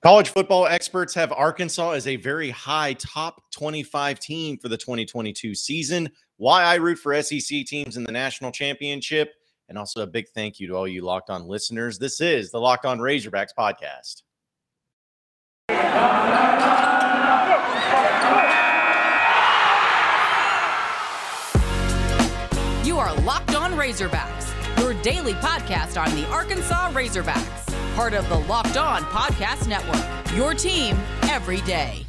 College football experts have Arkansas as a very high top 25 team for the 2022 season. Why I root for SEC teams in the national championship. And also a big thank you to all you locked on listeners. This is the Locked On Razorbacks podcast. You are Locked On Razorbacks, your daily podcast on the Arkansas Razorbacks part of the Locked On Podcast Network. Your team every day.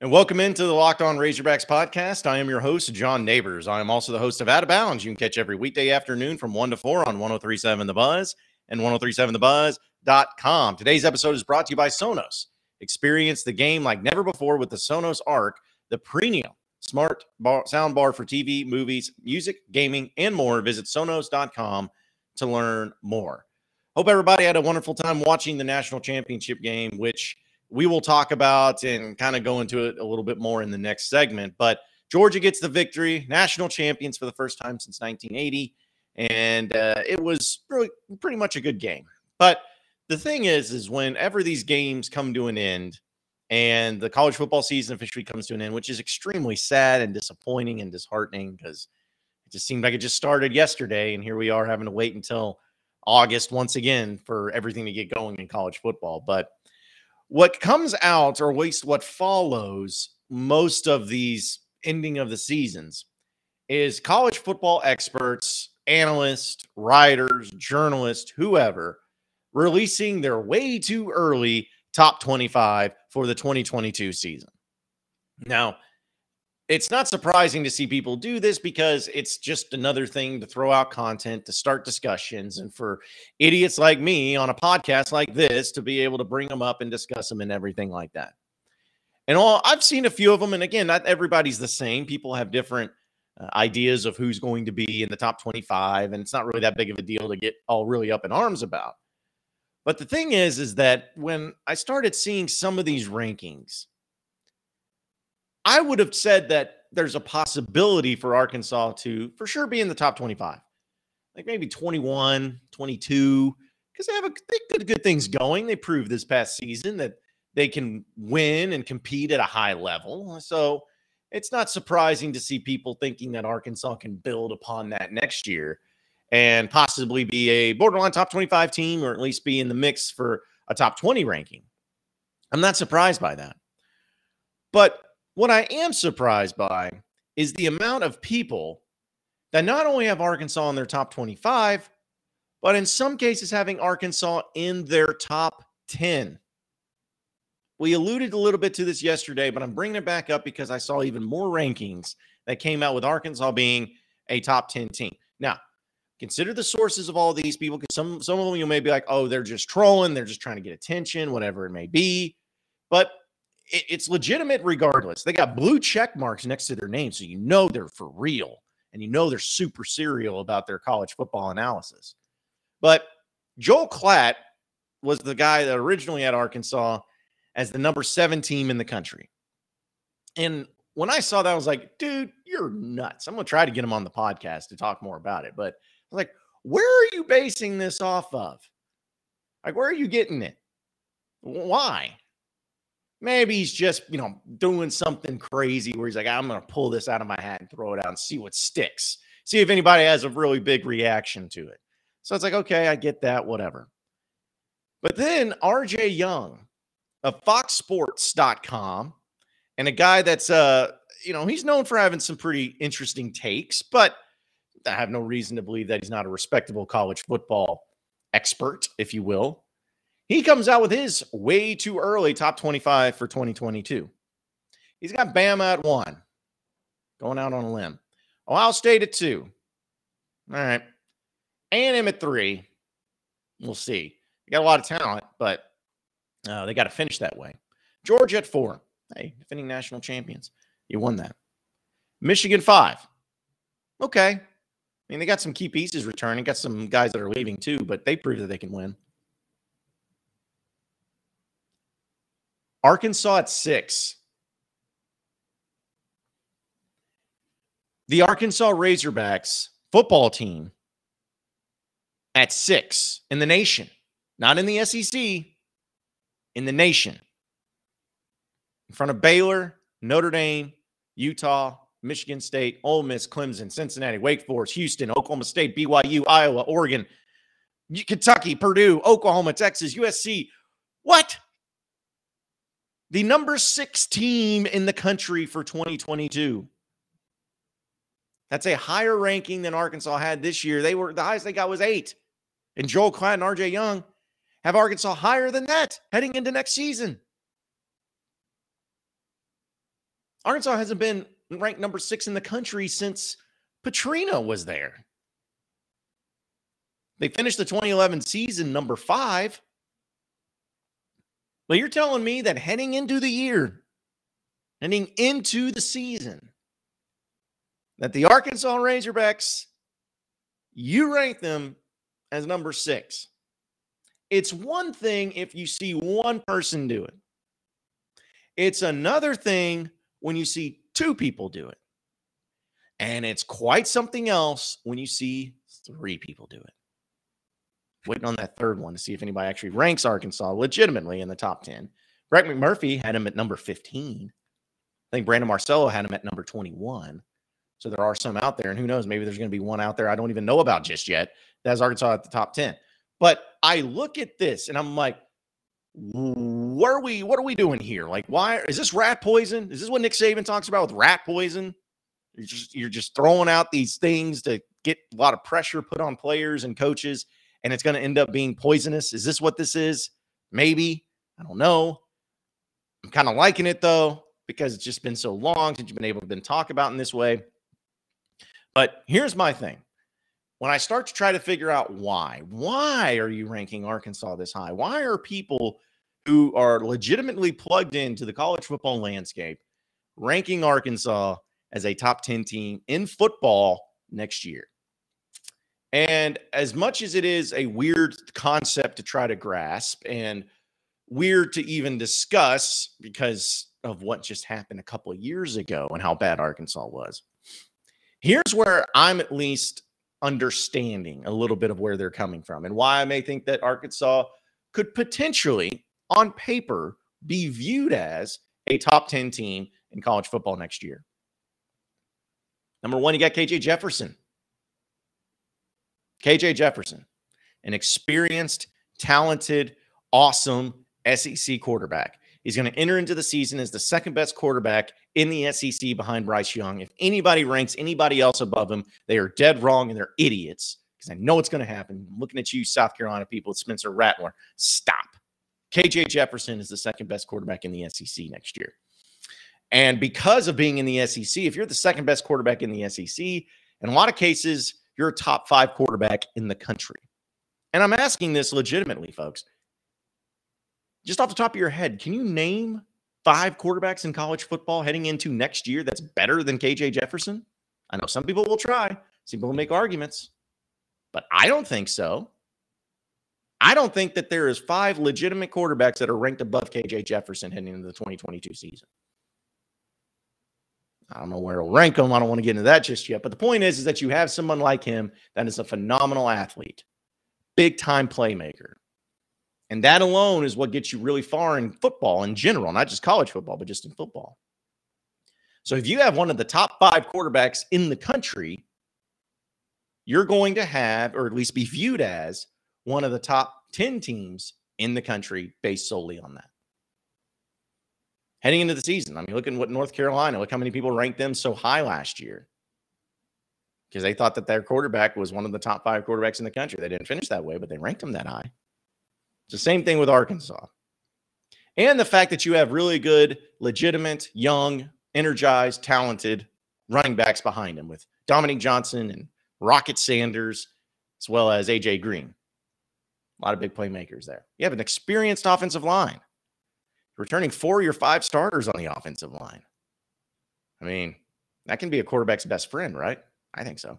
And welcome into the Locked On Razorbacks podcast. I am your host, John Neighbors. I am also the host of Out of Bounds. You can catch every weekday afternoon from 1 to 4 on 1037 The Buzz and 1037TheBuzz.com. Today's episode is brought to you by Sonos. Experience the game like never before with the Sonos Arc, the premium smart bar, sound bar for TV, movies, music, gaming, and more. Visit Sonos.com to learn more. Hope everybody had a wonderful time watching the national championship game, which we will talk about and kind of go into it a little bit more in the next segment. But Georgia gets the victory, national champions for the first time since 1980. And uh, it was really pretty much a good game. But the thing is, is whenever these games come to an end and the college football season officially comes to an end, which is extremely sad and disappointing and disheartening because it just seemed like it just started yesterday. And here we are having to wait until August once again for everything to get going in college football. But what comes out, or at least what follows most of these ending of the seasons, is college football experts, analysts, writers, journalists, whoever, releasing their way too early top 25 for the 2022 season. Now, it's not surprising to see people do this because it's just another thing to throw out content to start discussions and for idiots like me on a podcast like this to be able to bring them up and discuss them and everything like that. And all I've seen a few of them and again not everybody's the same. People have different uh, ideas of who's going to be in the top 25 and it's not really that big of a deal to get all really up in arms about. But the thing is is that when I started seeing some of these rankings I would have said that there's a possibility for Arkansas to for sure be in the top 25. Like maybe 21, 22 because they have a they did good things going. They proved this past season that they can win and compete at a high level. So it's not surprising to see people thinking that Arkansas can build upon that next year and possibly be a borderline top 25 team or at least be in the mix for a top 20 ranking. I'm not surprised by that. But what I am surprised by is the amount of people that not only have Arkansas in their top 25, but in some cases having Arkansas in their top 10. We alluded a little bit to this yesterday, but I'm bringing it back up because I saw even more rankings that came out with Arkansas being a top 10 team. Now, consider the sources of all these people because some some of them you may be like, oh, they're just trolling, they're just trying to get attention, whatever it may be. But it, it's legitimate regardless. They got blue check marks next to their name, so you know they're for real and you know they're super serial about their college football analysis. But Joel Klatt was the guy that originally had Arkansas as the number seven team in the country. And when I saw that, I was like, dude, you're nuts. I'm going to try to get him on the podcast to talk more about it. But I like, where are you basing this off of? Like, where are you getting it? Why? Maybe he's just, you know, doing something crazy where he's like, I'm going to pull this out of my hat and throw it out and see what sticks. See if anybody has a really big reaction to it. So it's like, okay, I get that, whatever. But then RJ Young of foxsports.com and a guy that's, uh, you know, he's known for having some pretty interesting takes, but I have no reason to believe that he's not a respectable college football expert, if you will. He comes out with his way too early top 25 for 2022. He's got Bama at one, going out on a limb. Ohio State at two. All right. A&M at three. We'll see. They got a lot of talent, but uh, they got to finish that way. Georgia at four. Hey, defending national champions. You won that. Michigan five. Okay. I mean, they got some key pieces returning, got some guys that are leaving too, but they prove that they can win. Arkansas at six. The Arkansas Razorbacks football team at six in the nation, not in the SEC, in the nation. In front of Baylor, Notre Dame, Utah, Michigan State, Ole Miss, Clemson, Cincinnati, Wake Forest, Houston, Oklahoma State, BYU, Iowa, Oregon, Kentucky, Purdue, Oklahoma, Texas, USC. What? The number six team in the country for 2022. That's a higher ranking than Arkansas had this year. They were the highest they got was eight. And Joel Klatt and RJ Young have Arkansas higher than that heading into next season. Arkansas hasn't been ranked number six in the country since Petrino was there. They finished the 2011 season number five. But you're telling me that heading into the year, heading into the season, that the Arkansas Razorbacks, you rank them as number six. It's one thing if you see one person do it, it's another thing when you see two people do it. And it's quite something else when you see three people do it. Waiting on that third one to see if anybody actually ranks Arkansas legitimately in the top 10. Brett McMurphy had him at number 15. I think Brandon Marcello had him at number 21. So there are some out there, and who knows, maybe there's going to be one out there I don't even know about just yet that has Arkansas at the top 10. But I look at this and I'm like, what are we what are we doing here? Like, why is this rat poison? Is this what Nick Saban talks about with rat poison? You're just you're just throwing out these things to get a lot of pressure put on players and coaches, and it's going to end up being poisonous. Is this what this is? Maybe. I don't know. I'm kind of liking it though, because it's just been so long since you've been able to been talk about in this way. But here's my thing. When I start to try to figure out why, why are you ranking Arkansas this high? Why are people who are legitimately plugged into the college football landscape ranking Arkansas as a top 10 team in football next year? And as much as it is a weird concept to try to grasp and weird to even discuss because of what just happened a couple of years ago and how bad Arkansas was, Here's where I'm at least understanding a little bit of where they're coming from and why I may think that Arkansas could potentially, on paper, be viewed as a top 10 team in college football next year. Number one, you got KJ Jefferson. KJ Jefferson, an experienced, talented, awesome SEC quarterback. He's going to enter into the season as the second best quarterback in the SEC behind Bryce Young. If anybody ranks anybody else above him, they are dead wrong and they're idiots because I know it's going to happen. I'm looking at you, South Carolina people, Spencer Rattler. Stop. KJ Jefferson is the second best quarterback in the SEC next year. And because of being in the SEC, if you're the second best quarterback in the SEC, in a lot of cases, you're a top five quarterback in the country. And I'm asking this legitimately, folks just off the top of your head, can you name five quarterbacks in college football heading into next year that's better than KJ Jefferson? I know some people will try, some people will make arguments, but I don't think so. I don't think that there is five legitimate quarterbacks that are ranked above KJ Jefferson heading into the 2022 season. I don't know where it'll rank them. I don't want to get into that just yet. But the point is, is that you have someone like him that is a phenomenal athlete, big time playmaker, and that alone is what gets you really far in football in general, not just college football, but just in football. So if you have one of the top five quarterbacks in the country, you're going to have, or at least be viewed as, one of the top 10 teams in the country based solely on that. Heading into the season, I mean, look at what North Carolina, look how many people ranked them so high last year because they thought that their quarterback was one of the top five quarterbacks in the country. They didn't finish that way, but they ranked him that high. It's the same thing with Arkansas. And the fact that you have really good, legitimate, young, energized, talented running backs behind him with Dominique Johnson and Rocket Sanders, as well as AJ Green. A lot of big playmakers there. You have an experienced offensive line. Returning four of your five starters on the offensive line. I mean, that can be a quarterback's best friend, right? I think so.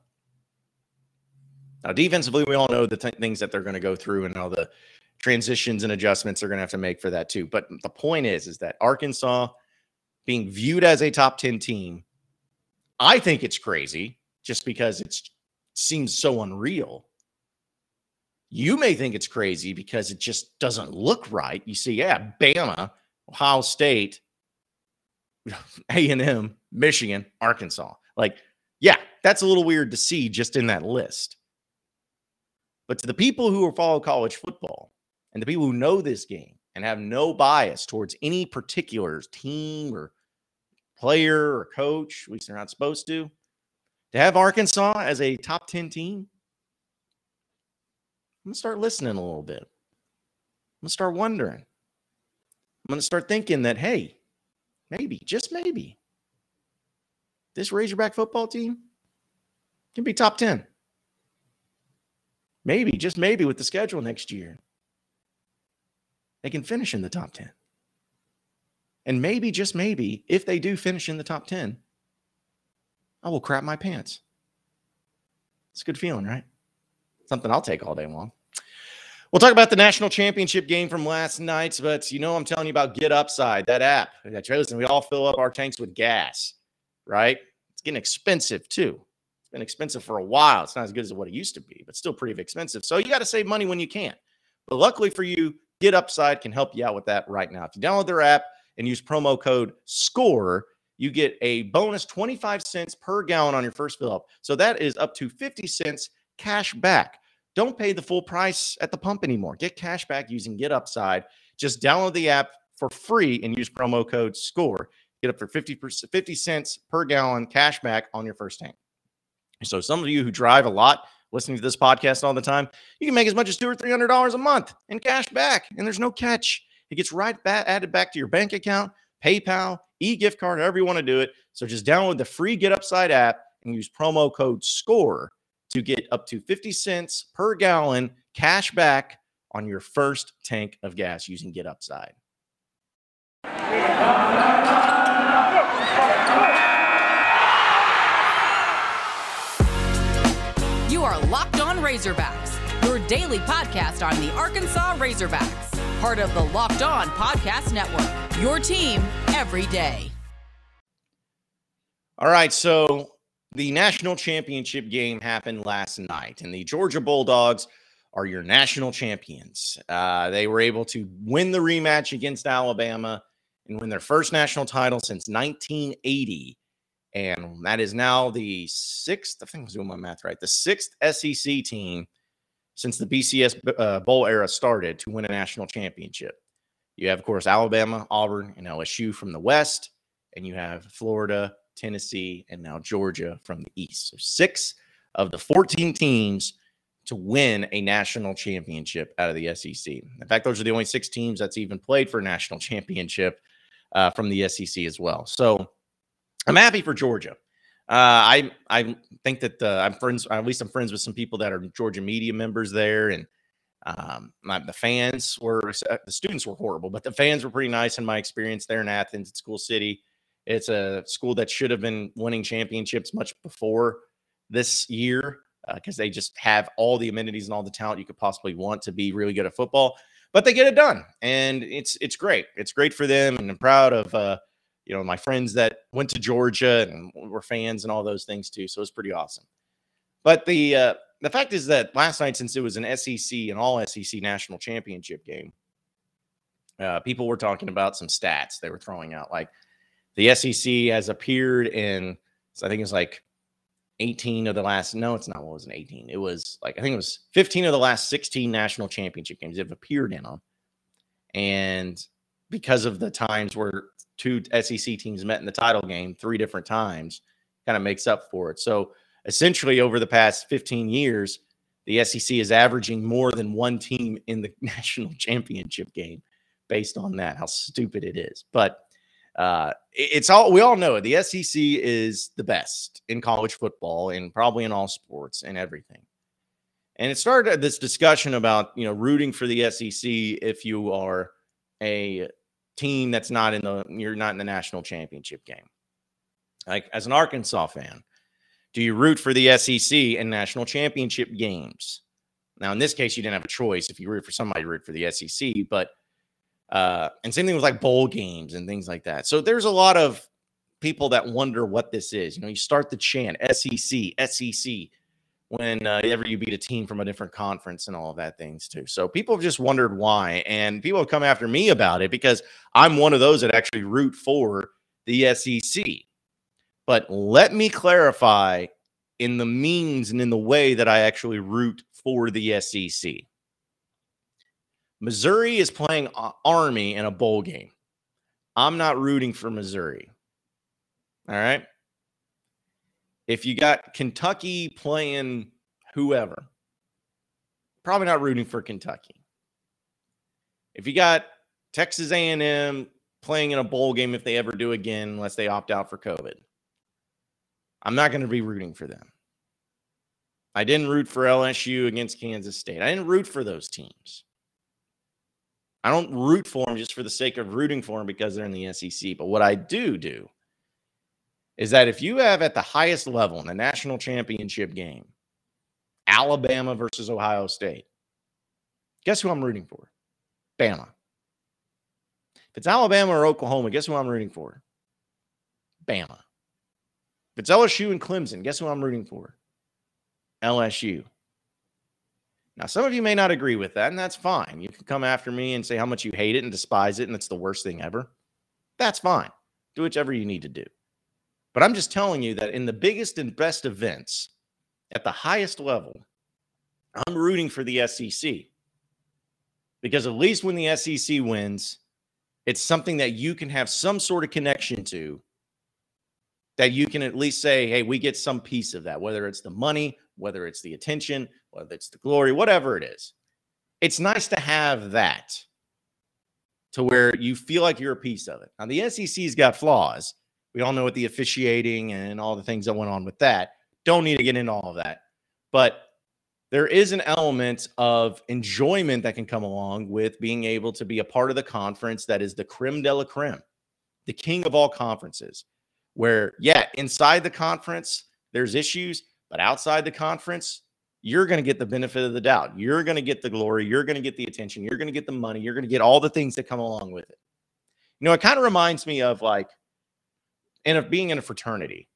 Now, defensively, we all know the th- things that they're going to go through and all the transitions and adjustments they're going to have to make for that too. But the point is, is that Arkansas being viewed as a top 10 team, I think it's crazy just because it seems so unreal. You may think it's crazy because it just doesn't look right. You see, yeah, Bama, Ohio State, A&M, Michigan, Arkansas. Like, yeah, that's a little weird to see just in that list. But to the people who follow college football and the people who know this game and have no bias towards any particular team or player or coach, at least they're not supposed to, to have Arkansas as a top 10 team, I'm going to start listening a little bit. I'm going to start wondering. I'm going to start thinking that, hey, maybe, just maybe, this Razorback football team can be top 10. Maybe, just maybe, with the schedule next year, they can finish in the top 10. And maybe, just maybe, if they do finish in the top 10, I will crap my pants. It's a good feeling, right? Something I'll take all day long. We'll talk about the national championship game from last night, but you know, I'm telling you about Get Upside, that app. Listen, we all fill up our tanks with gas, right? It's getting expensive too. It's been expensive for a while. It's not as good as what it used to be, but still pretty expensive. So you got to save money when you can. But luckily for you, Get Upside can help you out with that right now. If you download their app and use promo code SCORE, you get a bonus 25 cents per gallon on your first fill up. So that is up to 50 cents cash back. Don't pay the full price at the pump anymore. Get cash back using Get Upside. Just download the app for free and use promo code SCORE. Get up for 50, 50 cents per gallon cash back on your first tank. So, some of you who drive a lot, listening to this podcast all the time, you can make as much as two or three hundred dollars a month in cash back, and there's no catch. It gets right back added back to your bank account, PayPal, e-gift card, however you want to do it. So just download the free Get Upside app and use promo code SCORE to get up to 50 cents per gallon cash back on your first tank of gas using Get Upside. You are Locked On Razorbacks, your daily podcast on the Arkansas Razorbacks, part of the Locked On Podcast Network. Your team every day. All right, so the national championship game happened last night, and the Georgia Bulldogs are your national champions. Uh, they were able to win the rematch against Alabama and win their first national title since 1980. And that is now the sixth, I think I was doing my math right, the sixth SEC team since the BCS uh, Bowl era started to win a national championship. You have, of course, Alabama, Auburn, and LSU from the West, and you have Florida, Tennessee, and now Georgia from the East. So six of the 14 teams to win a national championship out of the SEC. In fact, those are the only six teams that's even played for a national championship uh, from the SEC as well. So I'm happy for Georgia. Uh, I I think that uh, I'm friends, at least I'm friends with some people that are Georgia media members there, and um, my, the fans were the students were horrible, but the fans were pretty nice in my experience there in Athens at School City. It's a school that should have been winning championships much before this year because uh, they just have all the amenities and all the talent you could possibly want to be really good at football. But they get it done, and it's it's great. It's great for them, and I'm proud of uh, you know my friends that went to Georgia and were fans and all those things too. So it's pretty awesome. But the uh, the fact is that last night, since it was an SEC and all SEC national championship game, uh, people were talking about some stats they were throwing out. Like the SEC has appeared in, I think it's like 18 of the last, no, it's not, what was it, 18? It was like, I think it was 15 of the last 16 national championship games have appeared in them. And because of the times where two SEC teams met in the title game three different times, kind of makes up for it. So, essentially over the past 15 years, the SEC is averaging more than one team in the national championship game based on that, how stupid it is. But uh, it's all we all know the SEC is the best in college football and probably in all sports and everything. And it started this discussion about, you know, rooting for the SEC if you are a team that's not in the you're not in the national championship game. Like as an Arkansas fan, do you root for the SEC in national championship games? Now, in this case, you didn't have a choice. If you root for somebody, you root for the SEC. But uh, and same thing with like bowl games and things like that. So there's a lot of people that wonder what this is. You know, you start the chant SEC, SEC. whenever you beat a team from a different conference and all of that things too. So people have just wondered why, and people have come after me about it because I'm one of those that actually root for the SEC. But let me clarify in the means and in the way that I actually root for the SEC. Missouri is playing Army in a bowl game. I'm not rooting for Missouri. All right. If you got Kentucky playing whoever, probably not rooting for Kentucky. If you got Texas A&M playing in a bowl game if they ever do again unless they opt out for COVID. I'm not going to be rooting for them. I didn't root for LSU against Kansas State. I didn't root for those teams. I don't root for them just for the sake of rooting for them because they're in the SEC. But what I do do is that if you have at the highest level in the national championship game, Alabama versus Ohio State, guess who I'm rooting for? Bama. If it's Alabama or Oklahoma, guess who I'm rooting for? Bama. If it's LSU and Clemson, guess who I'm rooting for? LSU. Now, some of you may not agree with that, and that's fine. You can come after me and say how much you hate it and despise it, and it's the worst thing ever. That's fine. Do whichever you need to do. But I'm just telling you that in the biggest and best events at the highest level, I'm rooting for the SEC. Because at least when the SEC wins, it's something that you can have some sort of connection to that you can at least say, hey, we get some piece of that, whether it's the money, whether it's the attention, whether it's the glory, whatever it is. It's nice to have that to where you feel like you're a piece of it. Now, the SEC's got flaws. We all know what the officiating and all the things that went on with that. Don't need to get into all of that. But there is an element of enjoyment that can come along with being able to be a part of the conference that is the creme de la creme, the king of all conferences. Where, yeah, inside the conference, there's issues, but outside the conference, you're going to get the benefit of the doubt. You're going to get the glory. You're going to get the attention. You're going to get the money. You're going to get all the things that come along with it. You know, it kind of reminds me of like, and of being in a fraternity.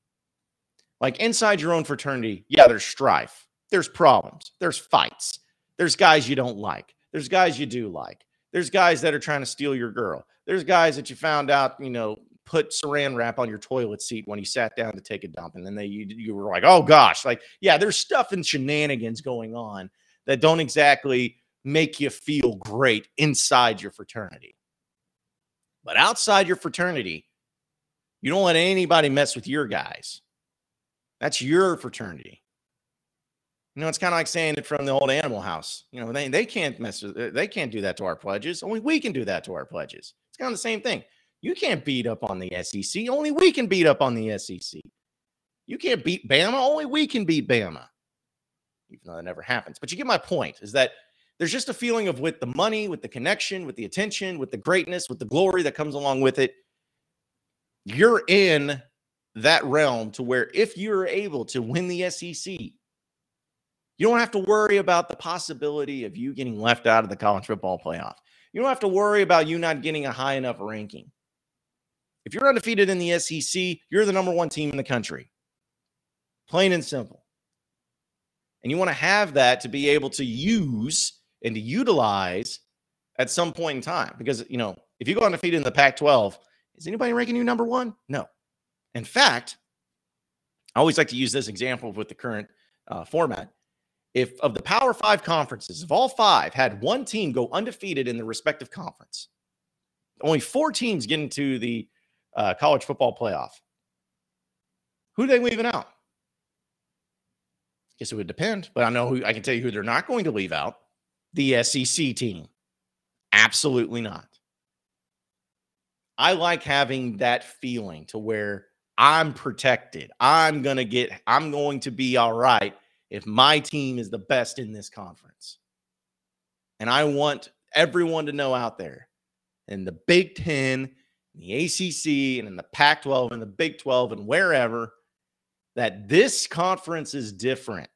Like inside your own fraternity, yeah, there's strife, there's problems, there's fights, there's guys you don't like, there's guys you do like, there's guys that are trying to steal your girl, there's guys that you found out, you know, put saran wrap on your toilet seat when you sat down to take a dump. And then they you, you were like, oh gosh, like, yeah, there's stuff and shenanigans going on that don't exactly make you feel great inside your fraternity. But outside your fraternity, you don't let anybody mess with your guys. That's your fraternity. You know, it's kind of like saying it from the old animal house. You know, they, they can't mess with they can't do that to our pledges. Only we can do that to our pledges. It's kind of the same thing. You can't beat up on the SEC. Only we can beat up on the SEC. You can't beat Bama. Only we can beat Bama. Even though that never happens. But you get my point is that there's just a feeling of with the money, with the connection, with the attention, with the greatness, with the glory that comes along with it. You're in that realm to where if you're able to win the SEC, you don't have to worry about the possibility of you getting left out of the college football playoff. You don't have to worry about you not getting a high enough ranking. If you're undefeated in the SEC, you're the number one team in the country. Plain and simple. And you want to have that to be able to use and to utilize at some point in time. Because, you know, if you go undefeated in the Pac 12, is anybody ranking you number one? No. In fact, I always like to use this example with the current uh, format. If of the Power Five conferences, if all five had one team go undefeated in their respective conference, only four teams get into the uh, college football playoff. Who they leaving out? I Guess it would depend, but I know who I can tell you who they're not going to leave out. The SEC team. Absolutely not. I like having that feeling to where I'm protected. I'm going to get, I'm going to be all right if my team is the best in this conference. And I want everyone to know out there in the Big Ten the ACC and in the Pac 12 and the Big 12 and wherever that this conference is different.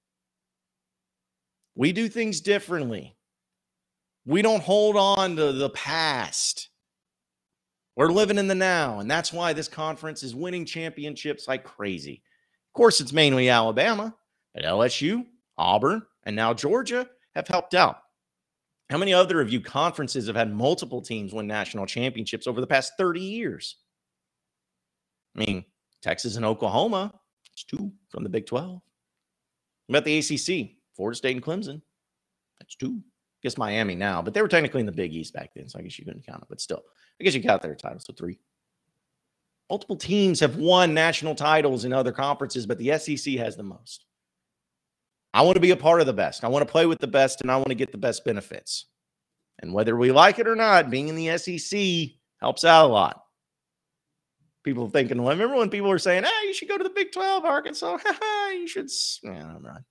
We do things differently. We don't hold on to the past. We're living in the now. And that's why this conference is winning championships like crazy. Of course, it's mainly Alabama, but LSU, Auburn, and now Georgia have helped out. How many other of you conferences have had multiple teams win national championships over the past 30 years? I mean, Texas and Oklahoma, it's two from the Big 12. About the ACC, Florida State and Clemson, that's two. I guess Miami now, but they were technically in the Big East back then, so I guess you couldn't count it. But still, I guess you got their title, so three. Multiple teams have won national titles in other conferences, but the SEC has the most. I want to be a part of the best. I want to play with the best, and I want to get the best benefits. And whether we like it or not, being in the SEC helps out a lot. People thinking, well, remember when people were saying, hey, you should go to the Big 12, Arkansas? you should, yeah, I'm right.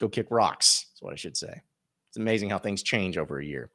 Go kick rocks. That's what I should say. It's amazing how things change over a year.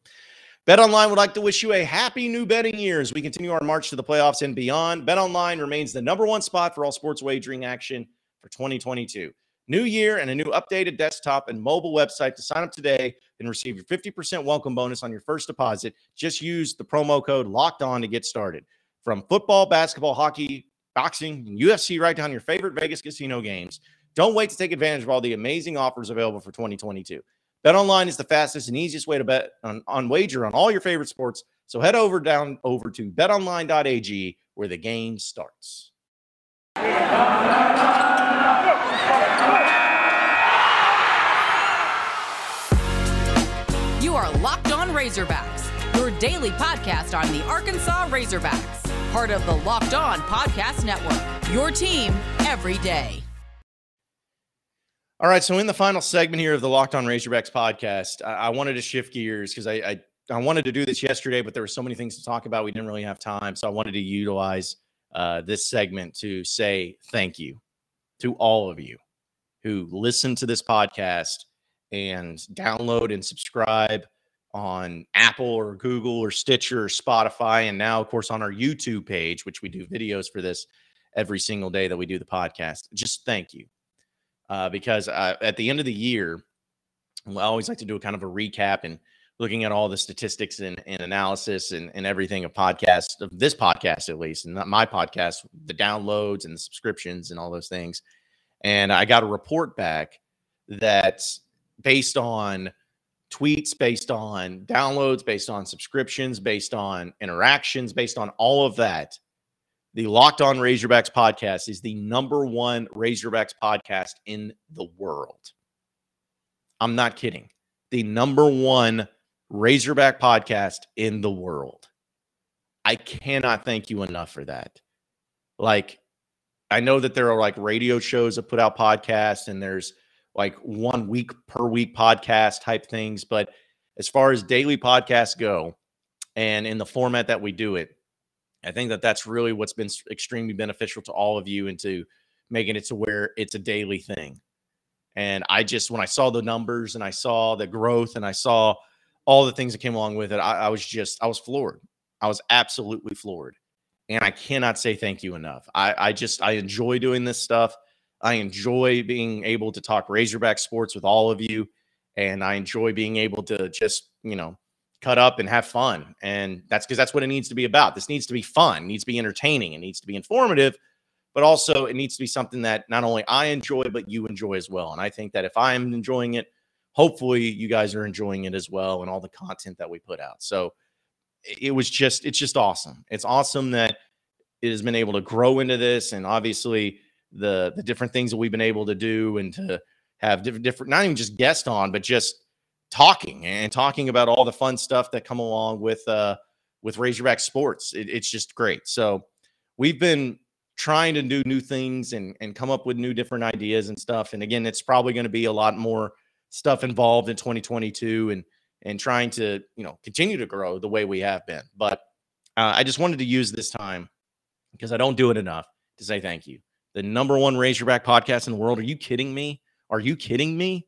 Bet Online would like to wish you a happy new betting year as we continue our march to the playoffs and beyond. Bet Online remains the number one spot for all sports wagering action for 2022. New year and a new updated desktop and mobile website to sign up today and receive your 50% welcome bonus on your first deposit. Just use the promo code locked on to get started. From football, basketball, hockey, boxing, UFC, right down your favorite Vegas casino games. Don't wait to take advantage of all the amazing offers available for 2022. Bet online is the fastest and easiest way to bet on, on wager on all your favorite sports. So head over down over to betonline.ag where the game starts. Razorbacks, your daily podcast on the Arkansas Razorbacks, part of the Locked On Podcast Network. Your team every day. All right. So, in the final segment here of the Locked On Razorbacks podcast, I, I wanted to shift gears because I, I, I wanted to do this yesterday, but there were so many things to talk about. We didn't really have time. So, I wanted to utilize uh, this segment to say thank you to all of you who listen to this podcast and download and subscribe on Apple or Google or Stitcher or Spotify. And now, of course, on our YouTube page, which we do videos for this every single day that we do the podcast. Just thank you. Uh, because uh, at the end of the year, I always like to do a kind of a recap and looking at all the statistics and, and analysis and, and everything of podcast of this podcast at least, and not my podcast, the downloads and the subscriptions and all those things. And I got a report back that based on tweets, based on downloads, based on subscriptions, based on interactions, based on all of that, the Locked On Razorbacks podcast is the number one Razorbacks podcast in the world. I'm not kidding. The number one Razorback podcast in the world. I cannot thank you enough for that. Like, I know that there are like radio shows that put out podcasts and there's like one week per week podcast type things. But as far as daily podcasts go, and in the format that we do it, I think that that's really what's been extremely beneficial to all of you and to making it to where it's a daily thing. And I just, when I saw the numbers and I saw the growth and I saw all the things that came along with it, I, I was just, I was floored. I was absolutely floored. And I cannot say thank you enough. I, I just, I enjoy doing this stuff. I enjoy being able to talk Razorback sports with all of you. And I enjoy being able to just, you know, cut up and have fun. And that's because that's what it needs to be about. This needs to be fun, needs to be entertaining, it needs to be informative, but also it needs to be something that not only I enjoy, but you enjoy as well. And I think that if I'm enjoying it, hopefully you guys are enjoying it as well and all the content that we put out. So it was just, it's just awesome. It's awesome that it has been able to grow into this. And obviously, the the different things that we've been able to do and to have different different not even just guest on but just talking and talking about all the fun stuff that come along with uh with Razorback sports. It, it's just great. So we've been trying to do new things and and come up with new different ideas and stuff. And again, it's probably going to be a lot more stuff involved in 2022 and and trying to you know continue to grow the way we have been. But uh, I just wanted to use this time because I don't do it enough to say thank you the number one Razorback podcast in the world. Are you kidding me? Are you kidding me?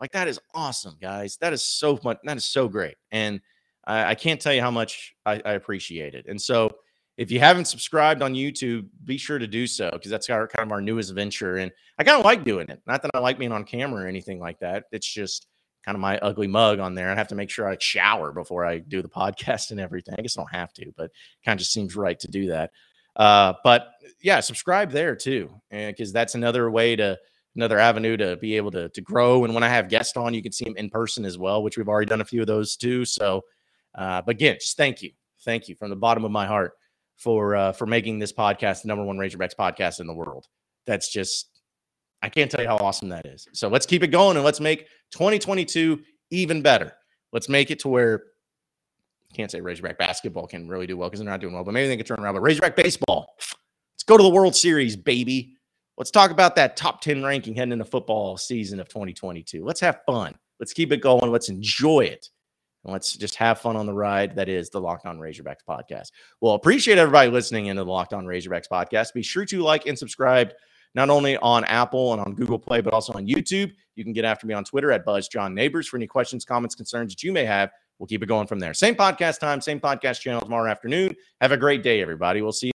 Like that is awesome, guys. That is so much. That is so great, and I, I can't tell you how much I, I, appreciate it. And so, if you haven't subscribed on YouTube, be sure to do so because that's our kind of our newest venture. And I kind of like doing it. Not that I like being on camera or anything like that. It's just kind of my ugly mug on there. I have to make sure I shower before I do the podcast and everything. I guess I don't have to, but kind of just seems right to do that. Uh, but yeah, subscribe there too, because that's another way to another avenue to be able to, to grow. And when I have guests on, you can see them in person as well, which we've already done a few of those too. So, uh, but again, just thank you. Thank you from the bottom of my heart for uh, for making this podcast the number one Razorbacks podcast in the world. That's just I can't tell you how awesome that is. So let's keep it going and let's make 2022 even better. Let's make it to where can't say Razorback basketball can really do well because they're not doing well, but maybe they can turn around. But Razorback baseball, let's go to the World Series, baby. Let's talk about that top 10 ranking heading into football season of 2022. Let's have fun. Let's keep it going. Let's enjoy it. And let's just have fun on the ride that is the Locked On Razorbacks podcast. Well, appreciate everybody listening into the Locked On Razorbacks podcast. Be sure to like and subscribe not only on Apple and on Google Play, but also on YouTube. You can get after me on Twitter at Buzz John Neighbors for any questions, comments, concerns that you may have. We'll keep it going from there. Same podcast time, same podcast channel tomorrow afternoon. Have a great day, everybody. We'll see you.